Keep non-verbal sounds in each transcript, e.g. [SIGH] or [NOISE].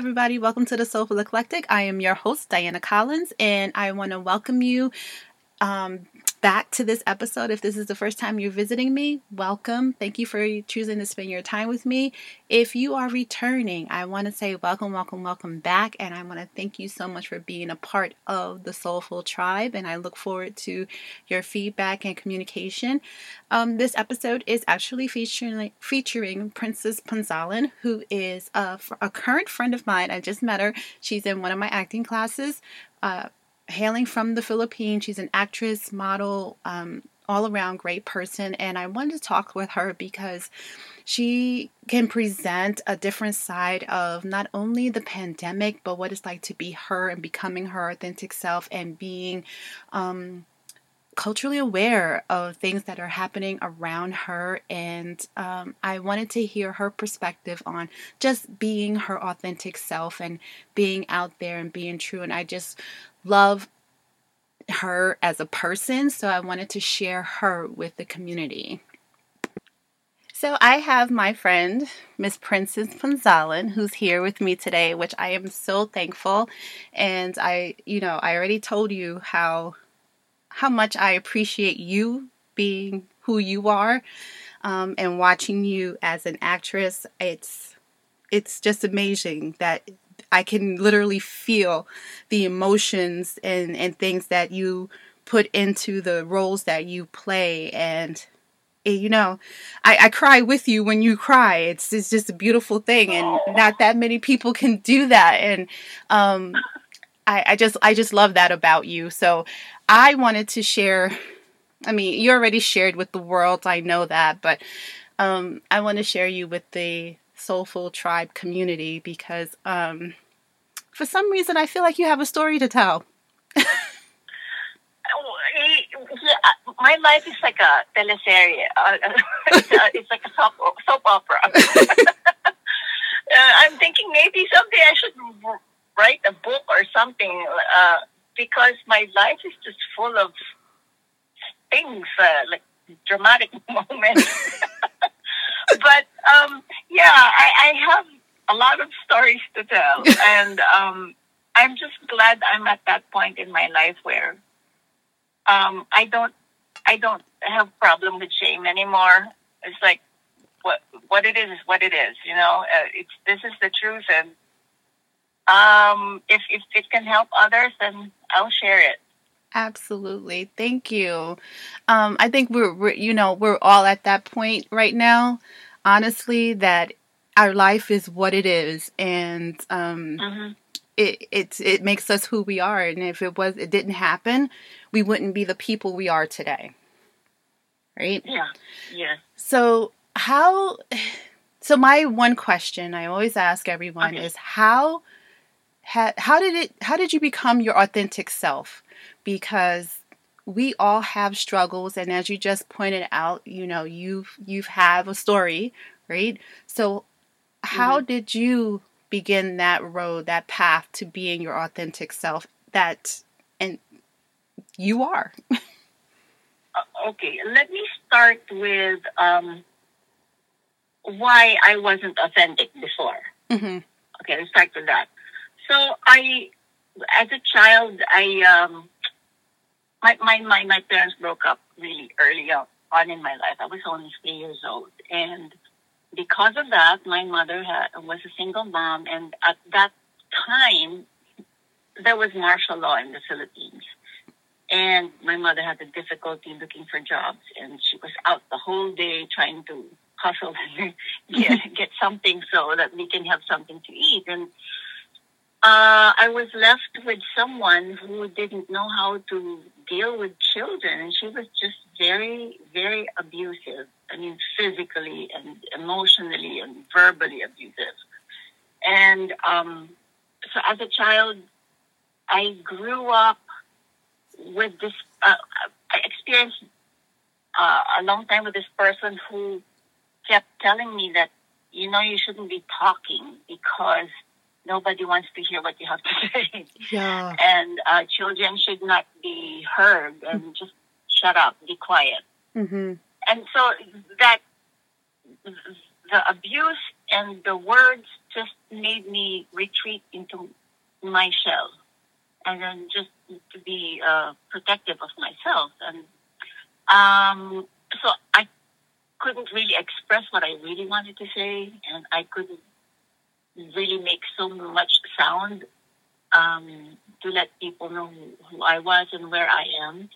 everybody. Welcome to the Soulful Eclectic. I am your host, Diana Collins, and I want to welcome you um, back to this episode. If this is the first time you're visiting me, welcome. Thank you for choosing to spend your time with me. If you are returning, I want to say welcome, welcome, welcome back. And I want to thank you so much for being a part of the Soulful Tribe. And I look forward to your feedback and communication. Um, this episode is actually featuring, featuring Princess Punzalan, who is a, a current friend of mine. I just met her. She's in one of my acting classes. Uh, hailing from the Philippines. She's an actress, model, um, all around great person. And I wanted to talk with her because she can present a different side of not only the pandemic, but what it's like to be her and becoming her authentic self and being um, culturally aware of things that are happening around her. And um, I wanted to hear her perspective on just being her authentic self and being out there and being true. And I just love her as a person, so I wanted to share her with the community. So I have my friend, Miss Princess Punzalan, who's here with me today, which I am so thankful. And I, you know, I already told you how how much I appreciate you being who you are, um, and watching you as an actress. It's it's just amazing that I can literally feel the emotions and, and things that you put into the roles that you play. And you know I, I cry with you when you cry. It's, it's just a beautiful thing and not that many people can do that. And um, I, I just I just love that about you. So I wanted to share I mean you already shared with the world I know that but um, I want to share you with the soulful tribe community because um, for some reason I feel like you have a story to tell. [LAUGHS] my life is like a teleserye. Uh, [LAUGHS] it's like a soap, soap opera. [LAUGHS] uh, I'm thinking maybe someday I should write a book or something uh, because my life is just full of things, uh, like dramatic [LAUGHS] moments. [LAUGHS] but um, yeah, I, I have a lot of stories to tell, [LAUGHS] and um, I'm just glad I'm at that point in my life where um, I don't I don't have problem with shame anymore. It's like what what it is is what it is. You know, uh, it's this is the truth, and um, if if it can help others, then I'll share it. Absolutely, thank you. Um, I think we're, we're you know we're all at that point right now. Honestly, that our life is what it is, and um, mm-hmm. it it it makes us who we are. And if it was it didn't happen, we wouldn't be the people we are today. Right? Yeah. Yeah. So how? [SIGHS] So my one question I always ask everyone okay. is how. How, how did it how did you become your authentic self because we all have struggles and as you just pointed out you know you've you've have a story right so how mm-hmm. did you begin that road, that path to being your authentic self that and you are? Uh, okay, let me start with um, why I wasn't authentic before. Mm-hmm. Okay, let's start with that. So I, as a child, I um, my, my my my parents broke up really early on in my life. I was only three years old, and because of that, my mother had, was a single mom, and at that time, there was martial law in the Philippines. And my mother had a difficulty looking for jobs, and she was out the whole day trying to hustle [LAUGHS] and get, get something so that we can have something to eat. And uh, I was left with someone who didn't know how to deal with children, and she was just very, very abusive. I mean, physically and emotionally and verbally abusive. And um, so, as a child, I grew up with this. Uh, I experienced uh, a long time with this person who kept telling me that you know you shouldn't be talking because nobody wants to hear what you have to [LAUGHS] say. Yeah. And uh, children should not be heard and just shut up, be quiet. Mm-hmm. And so that the abuse and the words just made me retreat into my shell and then just to be uh, protective of myself. And um, so I couldn't really express what I really wanted to say, and I couldn't really make so much sound um, to let people know who I was and where I am.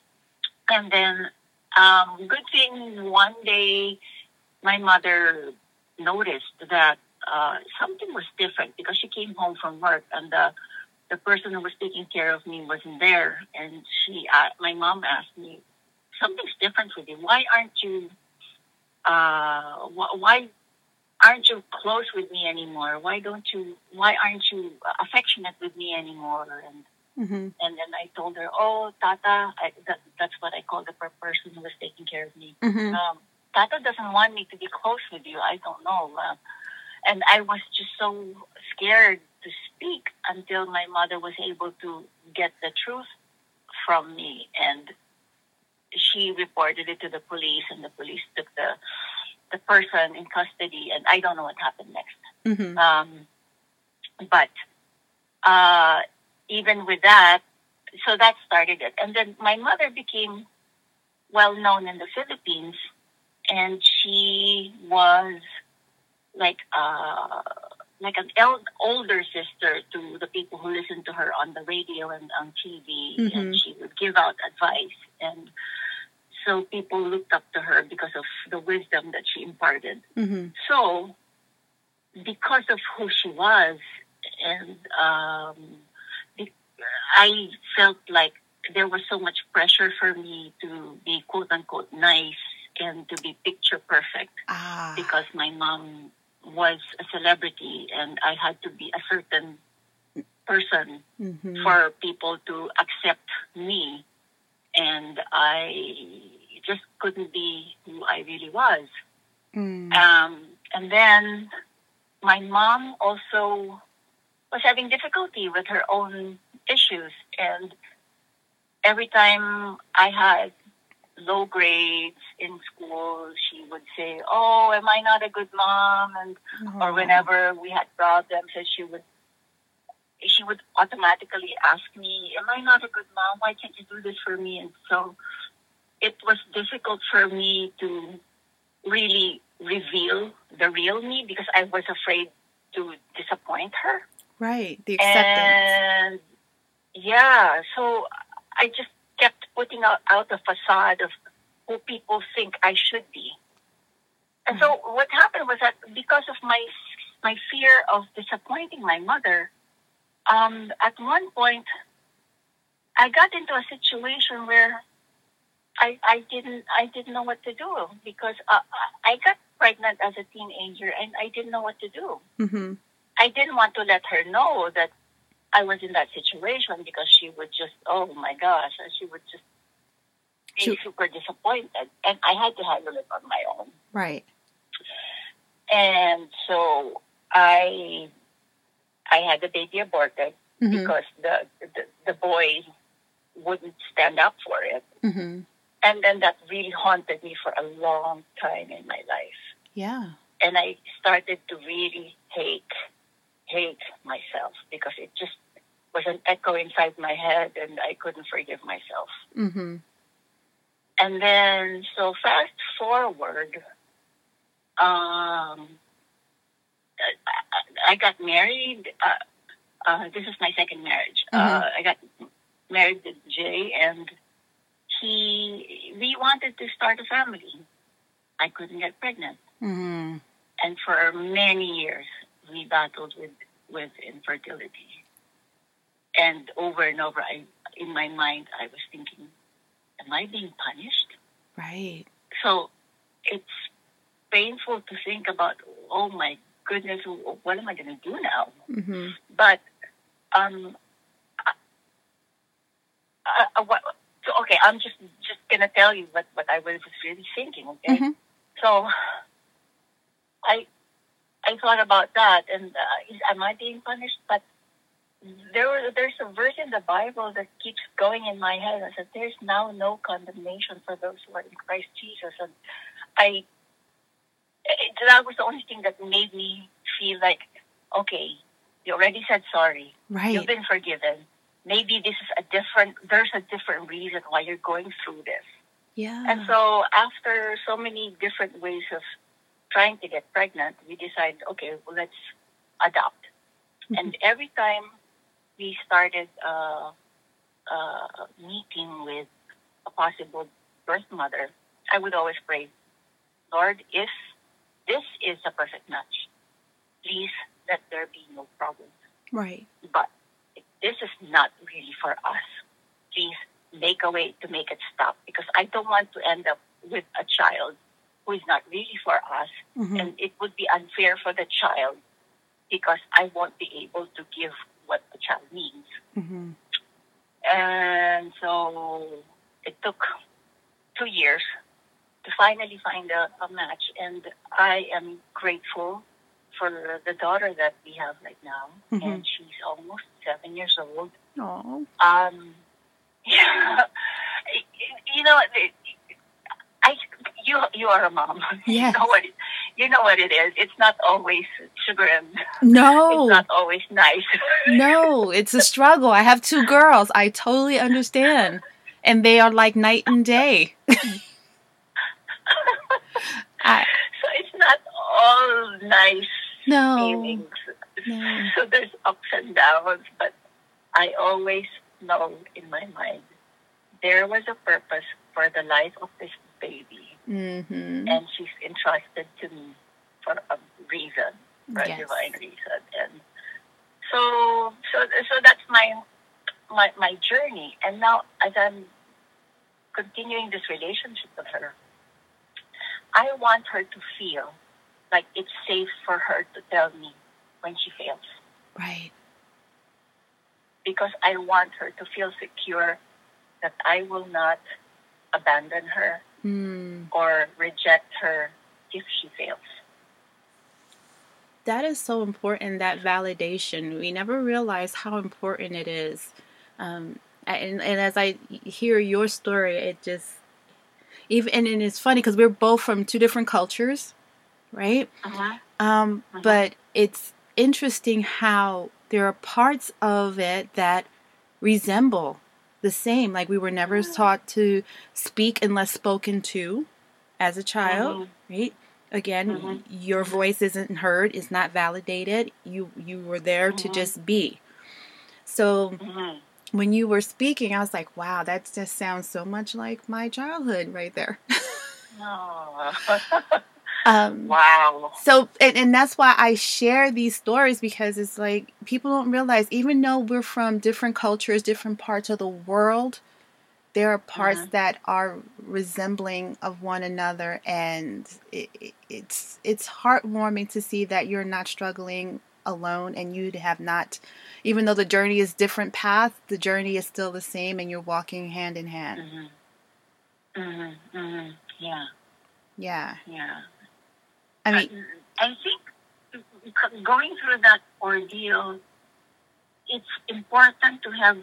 And then, um, good thing, one day my mother noticed that uh, something was different because she came home from work and the the person who was taking care of me wasn't there, and she, uh, my mom asked me, something's different with you. Why aren't you, uh, why aren't you close with me anymore? Why don't you, why aren't you affectionate with me anymore? And Mm-hmm. And then I told her, "Oh, Tata, I, that, that's what I call the person who was taking care of me. Mm-hmm. Um, Tata doesn't want me to be close with you. I don't know." Uh, and I was just so scared to speak until my mother was able to get the truth from me, and she reported it to the police, and the police took the the person in custody, and I don't know what happened next. Mm-hmm. Um, but uh, even with that, so that started it. And then my mother became well known in the Philippines, and she was like uh, like an el- older sister to the people who listened to her on the radio and on TV, mm-hmm. and she would give out advice. And so people looked up to her because of the wisdom that she imparted. Mm-hmm. So, because of who she was, and um, I felt like there was so much pressure for me to be quote unquote nice and to be picture perfect ah. because my mom was a celebrity and I had to be a certain person mm-hmm. for people to accept me and I just couldn't be who I really was. Mm. Um, and then my mom also was having difficulty with her own issues. And every time I had low grades in school, she would say, "Oh, am I not a good mom?" And mm-hmm. or whenever we had problems, and she would she would automatically ask me, "Am I not a good mom? Why can't you do this for me?" And so it was difficult for me to really reveal the real me because I was afraid to disappoint her. Right, the acceptance. And yeah, so I just kept putting out, out the facade of who people think I should be. And so mm-hmm. what happened was that because of my my fear of disappointing my mother, um, at one point I got into a situation where I, I didn't I didn't know what to do because uh, I got pregnant as a teenager and I didn't know what to do. Mm-hmm. I didn't want to let her know that I was in that situation because she would just, oh my gosh, and she would just be she, super disappointed. And I had to handle it on my own. Right. And so I I had the baby aborted mm-hmm. because the, the, the boy wouldn't stand up for it. Mm-hmm. And then that really haunted me for a long time in my life. Yeah. And I started to really hate hate myself because it just was an echo inside my head and I couldn't forgive myself. Mm-hmm. And then, so fast forward, um, I got married. Uh, uh, this is my second marriage. Mm-hmm. Uh, I got married to Jay, and he we wanted to start a family. I couldn't get pregnant, mm-hmm. and for many years we battled with with infertility. And over and over, I, in my mind, I was thinking, am I being punished? Right. So it's painful to think about, oh my goodness, what am I going to do now? Mm-hmm. But, um, uh, uh, what, so, okay, I'm just just gonna tell you what, what I was really thinking. Okay, mm-hmm. so I I thought about that, and uh, is, am I being punished? But there there's a verse in the Bible that keeps going in my head. I said, "There's now no condemnation for those who are in Christ Jesus," and I it, that was the only thing that made me feel like, okay, you already said sorry. Right. You've been forgiven. Maybe this is a different, there's a different reason why you're going through this. Yeah. And so after so many different ways of trying to get pregnant, we decided, okay, well, let's adopt. Mm-hmm. And every time we started uh, uh, meeting with a possible birth mother, I would always pray, Lord, if this is a perfect match, please let there be no problems. Right. But this is not really for us, please make a way to make it stop because I don't want to end up with a child who is not really for us. Mm-hmm. And it would be unfair for the child because I won't be able to give what the child needs. Mm-hmm. And so it took two years to finally find a, a match. And I am grateful for the daughter that we have right now. Mm-hmm. And she's almost seven years old. Oh. Um, [LAUGHS] yeah. You know, I you you are a mom. [LAUGHS] Yes. you know what it, you know what it is. It's not always sugar and [LAUGHS] no. It's not always nice. no, it's a struggle. I have two girls. I totally understand, and they are like night and day. I, so it's not all nice no, feelings. No. So there's ups and downs, but I always know in my mind there was a purpose for the life of this baby. Mm-hmm. And she's entrusted to me for a reason, for yes. a divine reason. And so, so, so that's my, my, my journey. And now, as I'm continuing this relationship with her, I want her to feel like it's safe for her to tell me when she fails. Right. Because I want her to feel secure that I will not abandon her mm. or reject her if she fails. That is so important, that validation. We never realize how important it is. Um, and, and as I hear your story, it just, even, and, and it's funny because we're both from two different cultures, right? Uh-huh. Um, uh-huh. But it's interesting how there are parts of it that resemble the same. Like we were never mm-hmm. taught to speak unless spoken to as a child, mm-hmm. right? Again, mm-hmm. your voice isn't heard, is not validated. You you were there to Mm-hmm. just be. So when you were speaking, I was like, wow, that just sounds so much like my childhood right there. [LAUGHS] Oh. [LAUGHS] um, wow. so, and, and that's why I share these stories because it's like people don't realize, even though we're from different cultures, different parts of the world, there are parts Mhm. that are resembling of one another, and it, it, it's it's heartwarming to see that you're not struggling alone, and you have not, even though the journey is different path, the journey is still the same, and you're walking hand in hand. Mhm. Mhm. Mhm. Yeah. Yeah, Yeah. I mean, I think going through that ordeal, it's important to have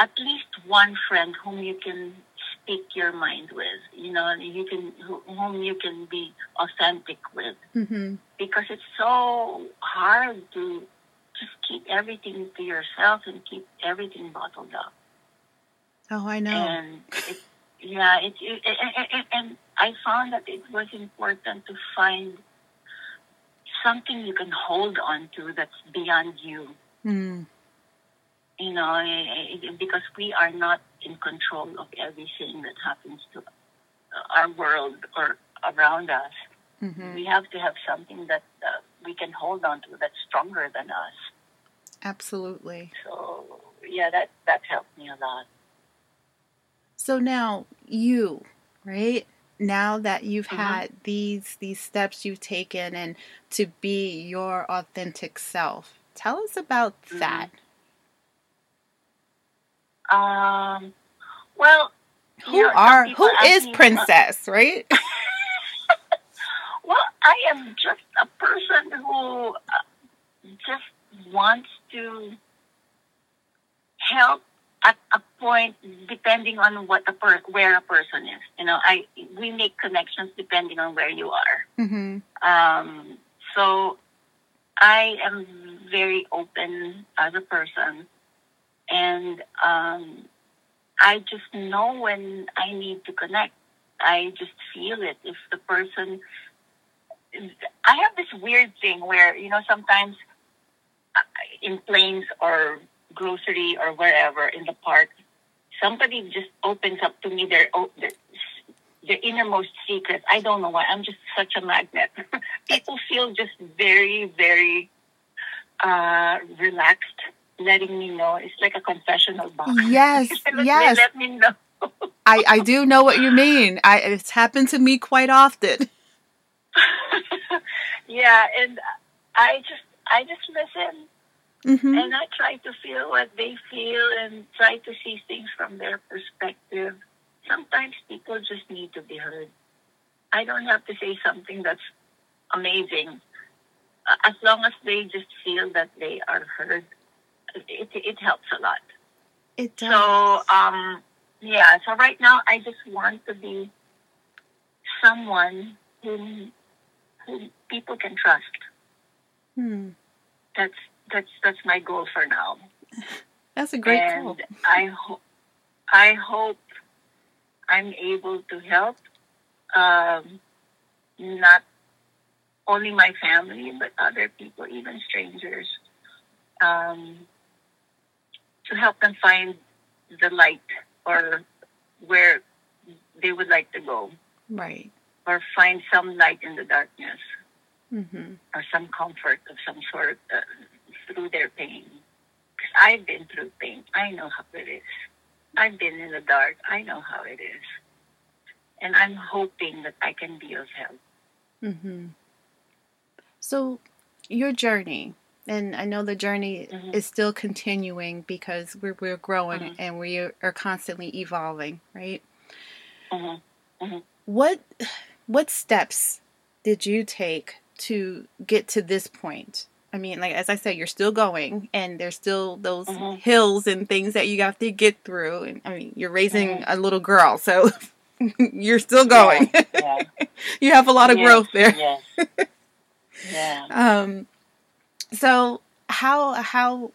at least one friend whom you can speak your mind with. You know, you can whom you can be authentic with, mm-hmm. because it's so hard to just keep everything to yourself and keep everything bottled up. oh, I know. And it, yeah, it, it, it, it, and I found that it was important to find something you can hold on to that's beyond you. Mm. You know, because we are not in control of everything that happens to our world or around us. Mm-hmm. We have to have something that uh, we can hold on to that's stronger than us. Absolutely. So yeah, that that helped me a lot. So now you, right? Now that you've Mhm. had these these steps you've taken and to be your authentic self. Tell us about Mhm. that. Um, well, Who know, are who is me, uh, Princess, right? [LAUGHS] [LAUGHS] Well, I am just a person who uh, just wants to help at a point, depending on what a per- where a person is. You know, I we make connections depending on where you are. mm-hmm. Um, so I am very open as a person, and um, I just know when I need to connect. I just feel it. If the person, I have this weird thing where you know sometimes uh, in planes or grocery or wherever in the park, somebody just opens up to me their their, their innermost secrets. I don't know why. I'm just such a magnet. [LAUGHS] People feel just very, very uh, relaxed, letting me know. It's like a confessional box. [LAUGHS] Yes, yes. let me know. [LAUGHS] I, I do know what you mean. I it's happened to me quite often. yeah, and I just I just listen Mm-hmm. And I try to feel what they feel and try to see things from their perspective. Sometimes people just need to be heard. I don't have to say something that's amazing. As long as they just feel that they are heard, it, it helps a lot. It does. So, um, yeah, so right now I just want to be someone whom, whom people can trust. Hmm. That's that's that's my goal for now. That's a great and goal. I hope I hope I'm able to help um, not only my family but other people, even strangers, um, to help them find the light or where they would like to go. Right. Or find some light in the darkness. Mm-hmm. Or some comfort of some sort. Uh, through their pain. Because I've been through pain. I know how it is. I've been in the dark. I know how it is. And I'm hoping that I can be of help. Mm-hmm. So, your journey, and I know the journey mm-hmm. is still continuing because we're, we're growing mm-hmm. and we are constantly evolving, right? Mm-hmm. Mm-hmm. What what steps did you take to get to this point? I mean, like as I said, you're still going, and there's still those mm-hmm. hills and things that you have to get through. And I mean, you're raising mm-hmm. a little girl, so [LAUGHS] you're still going. Yeah, yeah. [LAUGHS] you have a lot of yes, growth there. [LAUGHS] Yeah. Um. So how how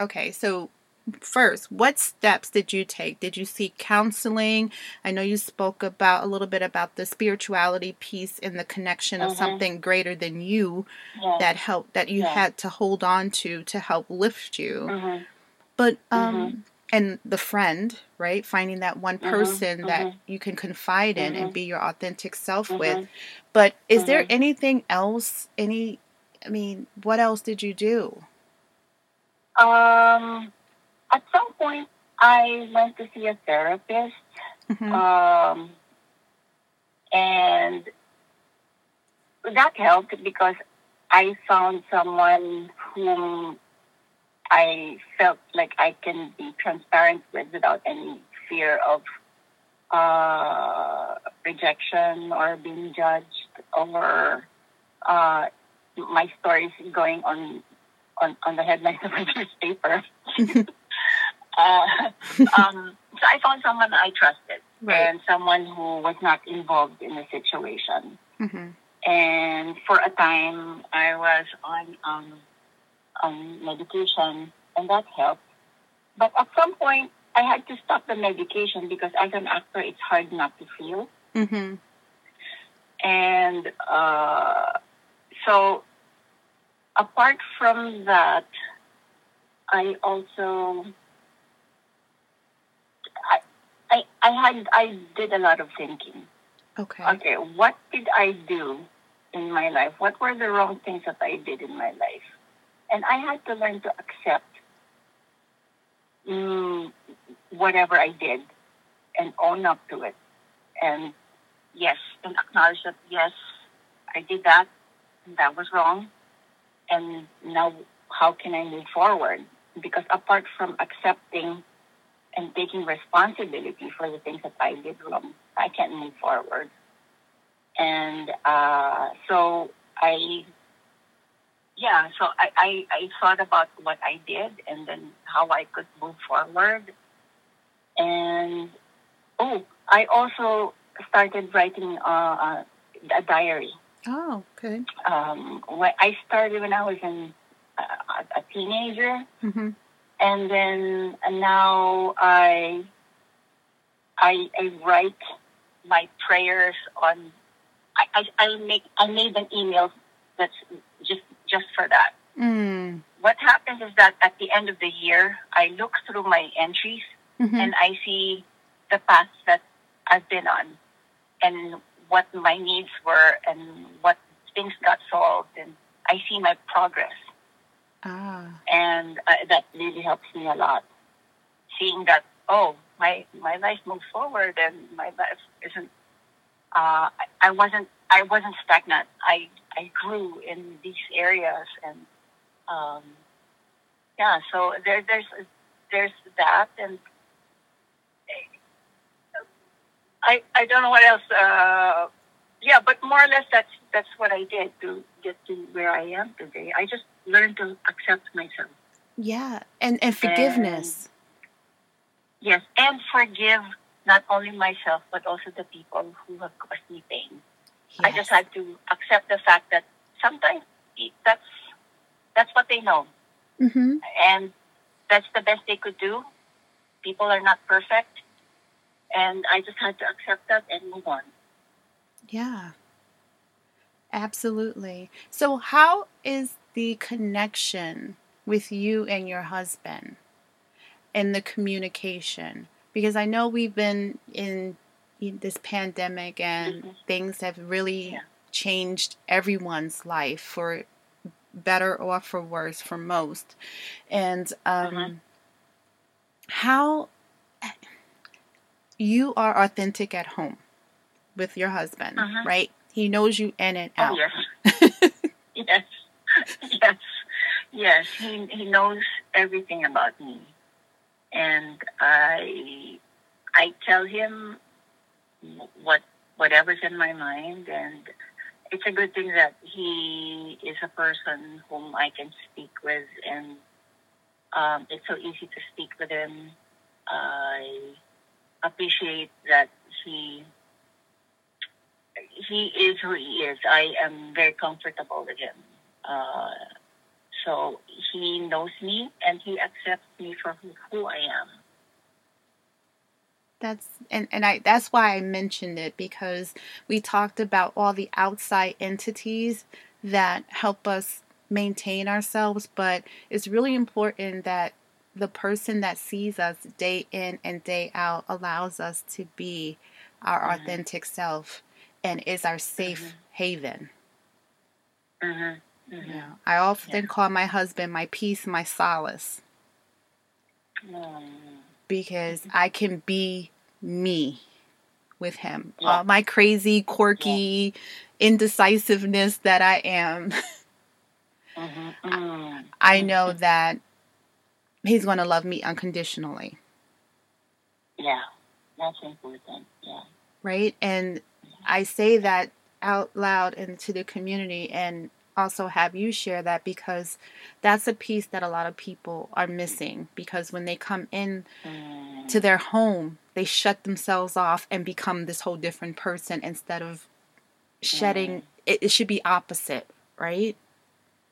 okay so first, what steps did you take? Did you seek counseling? I know you spoke about a little bit about the spirituality piece and the connection mm-hmm. of something greater than you yeah. that helped that you yeah. had to hold on to to help lift you. Mm-hmm. But um mm-hmm. and the friend, right? Finding that one Mm-hmm. person that Mm-hmm. you can confide in and Mhm. be your authentic self with. But is there anything else any I mean, what else did you do? Um, at some point, I went to see a therapist, Mhm. um, and that helped because I found someone whom I felt like I can be transparent with without any fear of uh, rejection or being judged or uh, my stories going on on, on the headlines of a [LAUGHS] newspaper. [LAUGHS] uh, [LAUGHS] um, so I found someone I trusted Right. and someone who was not involved in the situation. Mhm. And for a time, I was on um, on medication, and that helped. But at some point, I had to stop the medication because as an actor, it's hard not to feel. Mhm. And uh, so, apart from that, I also I I had I did a lot of thinking. Okay. Okay, what did I do in my life? What were the wrong things that I did in my life? And I had to learn to accept mm, whatever I did and own up to it. And yes, and acknowledge that yes, I did that. And that was wrong. And now, how can I move forward? Because apart from accepting and taking responsibility for the things that I did wrong, I can't move forward. And uh, so I, yeah, so I, I, I thought about what I did and then how I could move forward. And oh, I also started writing uh, a diary. Oh, okay. Um, I started when I was in uh, a teenager, mm-hmm. And then and now I, I I write my prayers on. I, I, I make I made an email that's just just for that. Mm. What happens is that at the end of the year, I look through my entries mm-hmm. and I see the path that I've been on and what my needs were and what things got solved and I see my progress. Ah. And uh, that really helps me a lot. Seeing that, oh, my, my life moves forward and my life isn't, uh, I, I wasn't, I wasn't stagnant. I, I grew in these areas and, um, yeah, so there, there's, there's that and I, I don't know what else. Uh, yeah, but more or less that's that's what I did to get to where I am today. I just learned to accept myself. Yeah, and and forgiveness. And, yes, and forgive not only myself but also the people who have caused me pain. Yes. I just had to accept the fact that sometimes that's that's what they know, mm-hmm. and that's the best they could do. People are not perfect, and I just had to accept that and move on. Yeah. Absolutely. So, how is the connection with you and your husband and the communication? Because I know we've been in, this pandemic and mm-hmm. things have really yeah. changed everyone's life for better or for worse for most. And um, mm-hmm. how you are authentic at home with your husband, uh-huh. right? He knows you in and oh, out. Oh, yes. [LAUGHS] [LAUGHS] Yes. Yes. He he knows everything about me. And I I tell him what whatever's in my mind and it's a good thing that he is a person whom I can speak with and um, it's so easy to speak with him. I appreciate that he he is who he is. I am very comfortable with him. Uh, so he knows me and he accepts me for who, who I am. That's and, and I that's why I mentioned it because we talked about all the outside entities that help us maintain ourselves, but it's really important that the person that sees us day in and day out allows us to be our mm-hmm. authentic self and is our safe mm-hmm. haven. Mm-hmm. Mm-hmm. You know, I often yeah. call my husband my peace, my solace. Mm. Because mm-hmm. I can be me with him. Yeah. All my crazy, quirky yeah. indecisiveness that I am. [LAUGHS] Mm-hmm. I, mm-hmm. I know that he's going to love me unconditionally. Yeah, that's important. Yeah. Right? And I say that out loud into the community and also have you share that because that's a piece that a lot of people are missing because when they come in mm. to their home they shut themselves off and become this whole different person instead of shedding mm. it, it should be opposite right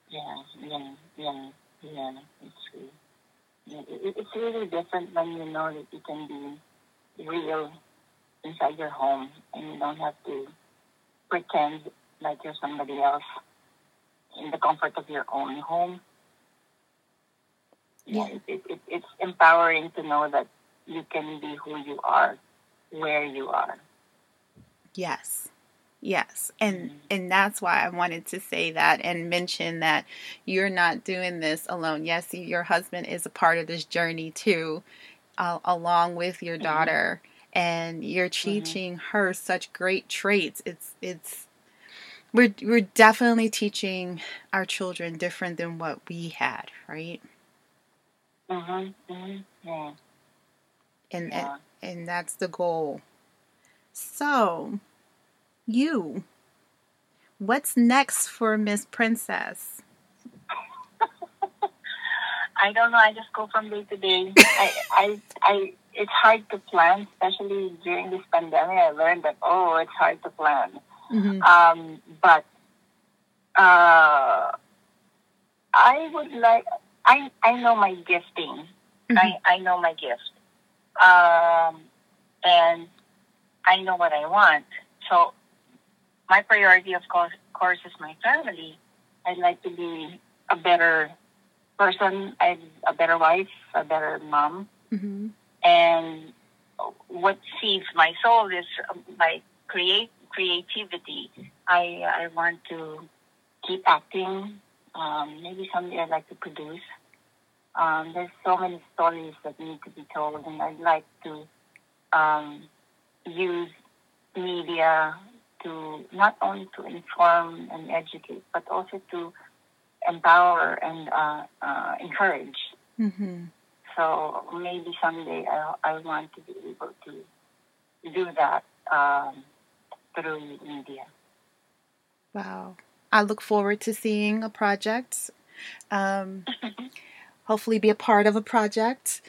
yeah yeah yeah yeah it's true yeah, it, it's really different when you know that you can be real inside your home and you don't have to pretend like you're somebody else in the comfort of your own home. Yeah, it, it, it, it's empowering to know that you can be who you are, where you are. Yes. Yes. And mm-hmm. and that's why I wanted to say that and mention that you're not doing this alone. Yes, your husband is a part of this journey too, uh, along with your mm-hmm. daughter and you're mm-hmm. teaching mm-hmm. her such great traits. It's it's we're we're definitely teaching our children different than what we had, right? Mhm. Mhm. Yeah. And, yeah. and and that's the goal. So, you what's next for Miss Princess? [LAUGHS] I don't know. I just go from day to day. I, I, I, it's hard to plan, especially during this pandemic. I learned that oh, it's hard to plan. Mm-hmm. Um, but uh, I would like. I I know my gifting. Mm-hmm. I I know my gift. Um, and I know what I want. So my priority, of course, of course, is my family. I'd like to be a better person, a better wife, a better mom. Mm-hmm. And what feeds my soul is my create creativity. I I want to keep acting. Um, maybe someday I'd like to produce. Um, there's so many stories that need to be told, and I'd like to um, use media to not only to inform and educate, but also to empower and uh, uh, encourage. Mm-hmm. So maybe someday I, I want to be able to do that um, through media. Wow. I look forward to seeing a project. Um, [LAUGHS] hopefully, be a part of a project.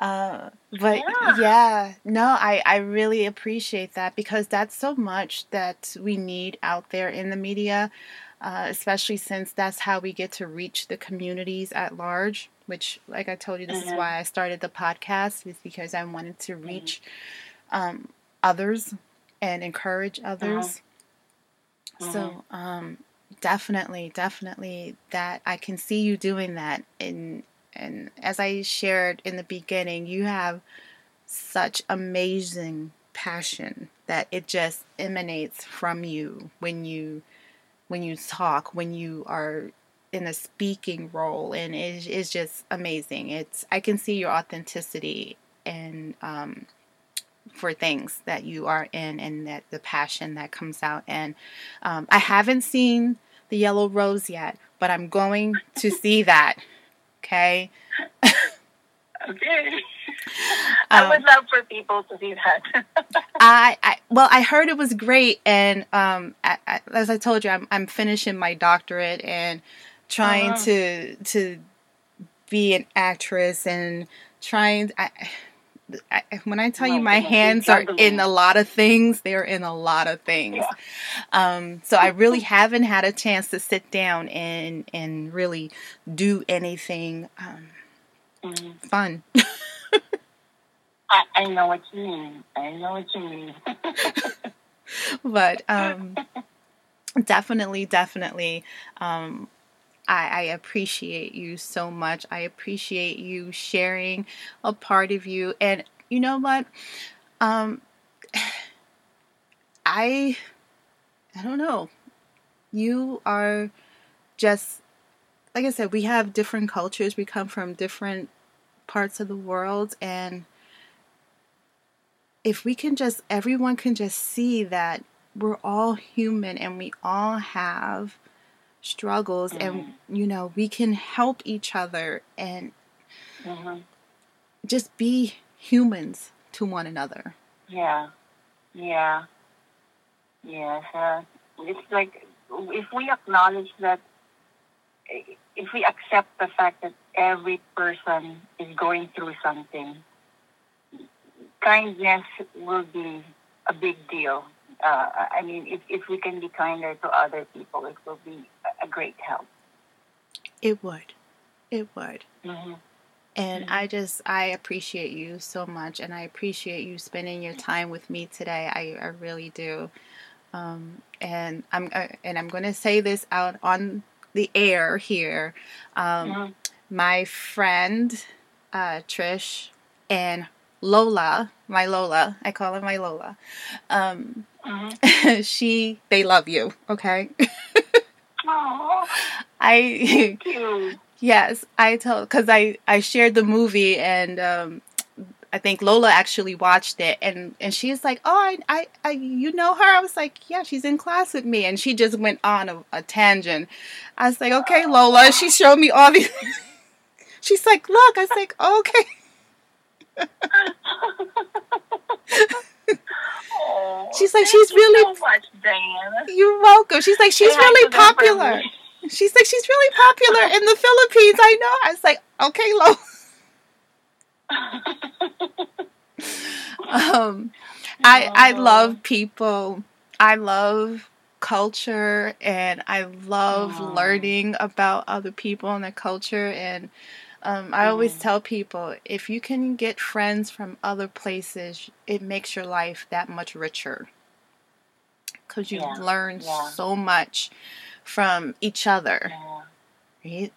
Uh, but yeah. yeah, no, I, I really appreciate that because that's so much that we need out there in the media, uh, especially since that's how we get to reach the communities at large. Which, like I told you, this mm-hmm. is why I started the podcast, is because I wanted to mm-hmm. reach um, others and encourage others. Mm-hmm. So, um, definitely, definitely that I can see you doing that in and as I shared in the beginning, you have such amazing passion that it just emanates from you when you when you talk, when you are in a speaking role and it is just amazing. It's I can see your authenticity and um, for things that you are in and that the passion that comes out and um, I haven't seen the yellow rose yet, but I'm going to [LAUGHS] see that Okay. okay. [LAUGHS] I um, would love for people to see that. [LAUGHS] I, I well, I heard it was great, and um, I, I, as I told you, I'm I'm finishing my doctorate and trying uh-huh. to to be an actress and trying. I, I, when I tell you my hands are in a lot of things, they're in a lot of things. Yeah. Um, so I really haven't had a chance to sit down and and really do anything um, mm. fun. [LAUGHS] I, I know what you mean. I know what you mean. [LAUGHS] but um, definitely, definitely. Um, I, I, appreciate you so much. I appreciate you sharing a part of you. And you know what? Um, [SIGHS] I I don't know. You are just like I said, we have different cultures. We come from different parts of the world and if we can just everyone can just see that we're all human and we all have struggles mm-hmm. and you know we can help each other and mm-hmm. just be humans to one another. Yeah. Yeah. Yes uh, it's like if we acknowledge that if we accept the fact that every person is going through something kindness will be a big deal. Uh, I mean, if, if we can be kinder to other people, it will be a great help. It would. It would. Mm-hmm. And mm-hmm. I just, I appreciate you so much. And I appreciate you spending your time with me today. I, I really do. Um, and I'm, uh, and I'm going to say this out on the air here. Um, mm-hmm. My friend, uh, Trish, and Lola, my Lola, I call her my Lola. Um, uh-huh. [LAUGHS] she, they love you. Okay. [LAUGHS] I. Yes, I told because I I shared the movie and um, I think Lola actually watched it and and she's like, oh, I, I, I you know her? I was like, yeah, she's in class with me, and she just went on a, a tangent. I was like, okay, Lola. She showed me all these. [LAUGHS] she's like, look. I was like, okay. [LAUGHS] [LAUGHS] she's like, she's really. So much, Diana. You're welcome. She's like, she's really popular. [LAUGHS] She's like, she's really popular in the Philippines. I know. I was like, okay, Lo. [LAUGHS] um, I I love people. I love culture and I love mm. learning about other people and their culture and um, I mm. always mm-hmm. tell people if you can get friends from other places, it makes your life that much richer because you yeah. learn yeah. so much from each other, yeah. right?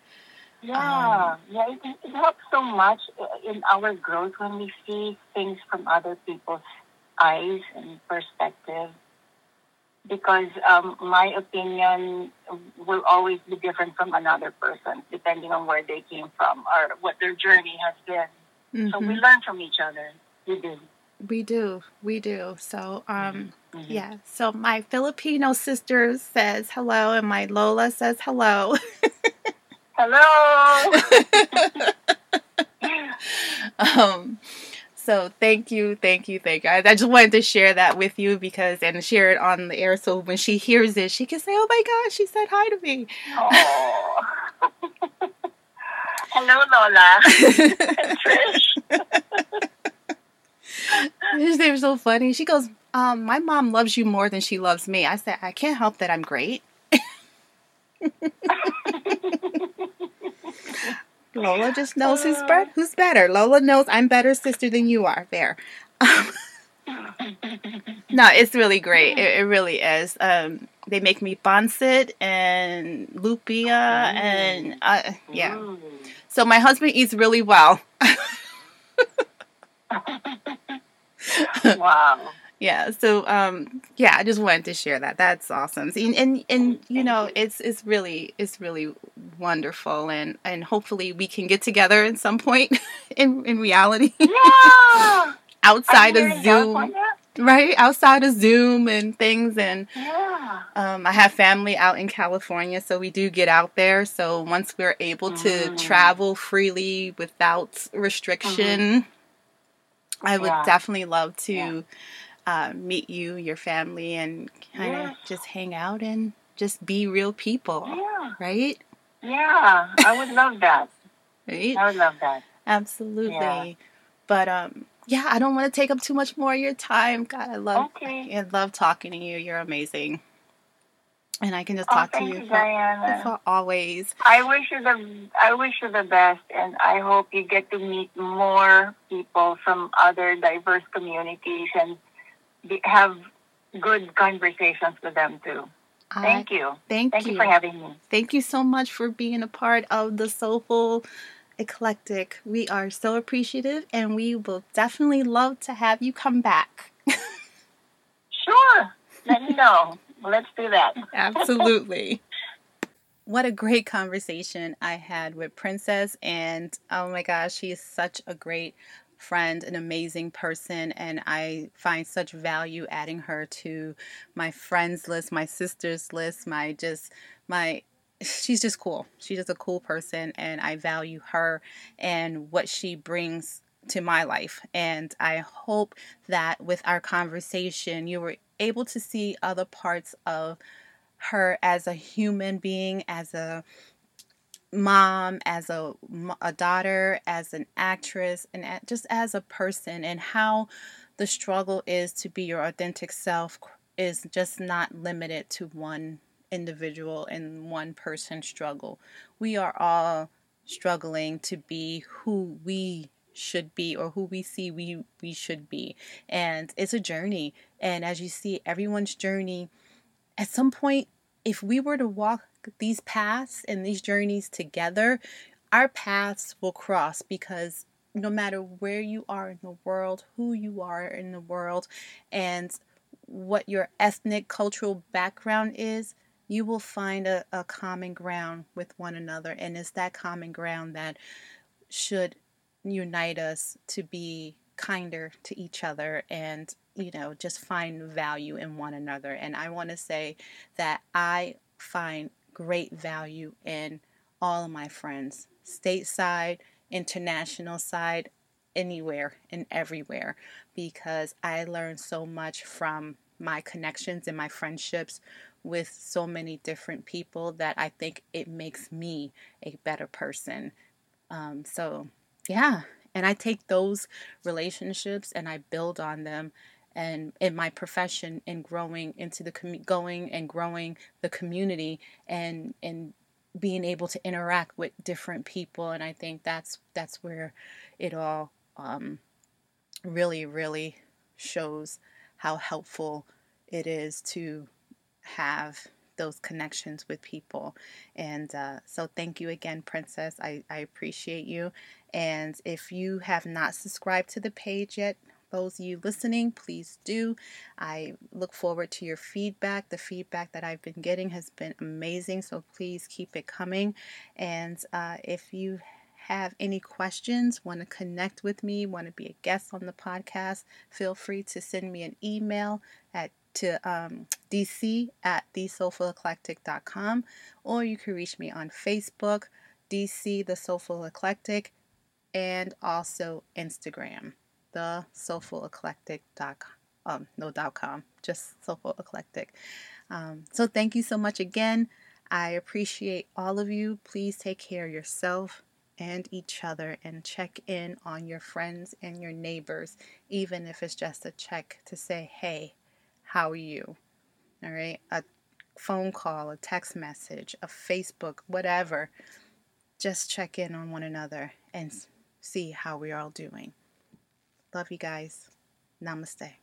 Yeah, um, yeah, it, it helps so much uh, in our growth when we see things from other people's eyes and perspective. Because um, my opinion will always be different from another person, depending on where they came from or what their journey has been. Mm-hmm. So we mm-hmm. learn from each other. We do. We do. We do. So, um, mm-hmm. yeah. So my Filipino sister says hello, and my Lola says hello. hello. [LAUGHS] [LAUGHS] um, so thank you, thank you, thank you. I, I, just wanted to share that with you because and share it on the air so when she hears it, she can say, "Oh my gosh, she said hi to me." Oh. [LAUGHS] Hello, Lola. [LAUGHS] Trish. [LAUGHS] they were so funny. She goes, um, "My mom loves you more than she loves me." I said, "I can't help that. I'm great." Lola just knows who's better. Who's better? Lola knows I'm better sister than you are. There. [LAUGHS] no, it's really great. It, it really is. Um, they make me pancit and lumpia and uh, yeah. So my husband eats really well. [LAUGHS] wow. Yeah. So um yeah, I just wanted to share that. That's awesome. And and, and you know, it's it's really it's really wonderful and and hopefully we can get together at some point [LAUGHS] in in reality. Yeah. [LAUGHS] outside of Zoom. Right? Outside of Zoom and things and yeah. um I have family out in California, so we do get out there. So once we're able to mm. travel freely without restriction, mm-hmm I would yeah. definitely love to yeah. Uh, meet you, your family, and kind of just hang out and just be real people. Yeah. Right? Yeah, I would love that. right? I would love that. Absolutely. But um, yeah, I don't want to take up too much more of your time. God, I love, okay. I love talking to you. You're amazing and I can just oh, talk to you, you for, for, always. I wish you the I wish you the best, and I hope you get to meet more people from other diverse communities and have good conversations with them too. Thank you. Thank, thank you. you for having me. Thank you so much for being a part of the Soulful Eclectic. We are so appreciative, and we will definitely love to have you come back. [LAUGHS] sure. Let me know. Let's do that. [LAUGHS] Absolutely. What a great conversation I had with Princess. And oh my gosh, she is such a great friend, an amazing person, and I find such value adding her to my friends list, my sisters list, my just my she's just cool. She's just a cool person and I value her and what she brings to my life. And I hope that with our conversation you were able to see other parts of her as a human being, as a mom, as a, a daughter, as an actress, and just as a person, and how the struggle is to be your authentic self is just not limited to one individual and one person struggle. We are all struggling to be who we should be or who we see we we should be and it's a journey and as you see everyone's journey at some point if we were to walk these paths and these journeys together our paths will cross because no matter where you are in the world who you are in the world and what your ethnic cultural background is you will find a, a common ground with one another. And it's that common ground that should unite us to be kinder to each other and you know just find value in one another. And i want to say that i find great value in all of my friends stateside international side anywhere and everywhere because i learn so much from my connections and my friendships with so many different people that i think it makes me a better person um, so yeah. And I take those relationships and I build on them and in my profession and growing into the com- going and growing the community and and being able to interact with different people and I think that's that's where it all um, really really shows how helpful it is to have those connections with people. And uh, so, thank you again, Princess. I, I appreciate you. And if you have not subscribed to the page yet, those of you listening, please do. I look forward to your feedback. The feedback that I've been getting has been amazing, so please keep it coming. And uh, if you have any questions, want to connect with me, want to be a guest on the podcast, feel free to send me an email at to um, dc at thesoulfuleclectic.com or you can reach me on Facebook, DC The Soulful Eclectic, and also Instagram, the soulful eclectic.com. Um, no dot com, just soulful eclectic. Um, so thank you so much again. I appreciate all of you. Please take care of yourself and each other and check in on your friends and your neighbors, even if it's just a check to say, hey, how are you? All right. A phone call, a text message, a Facebook, whatever. Just check in on one another and see how we're all doing. Love you guys. Namaste.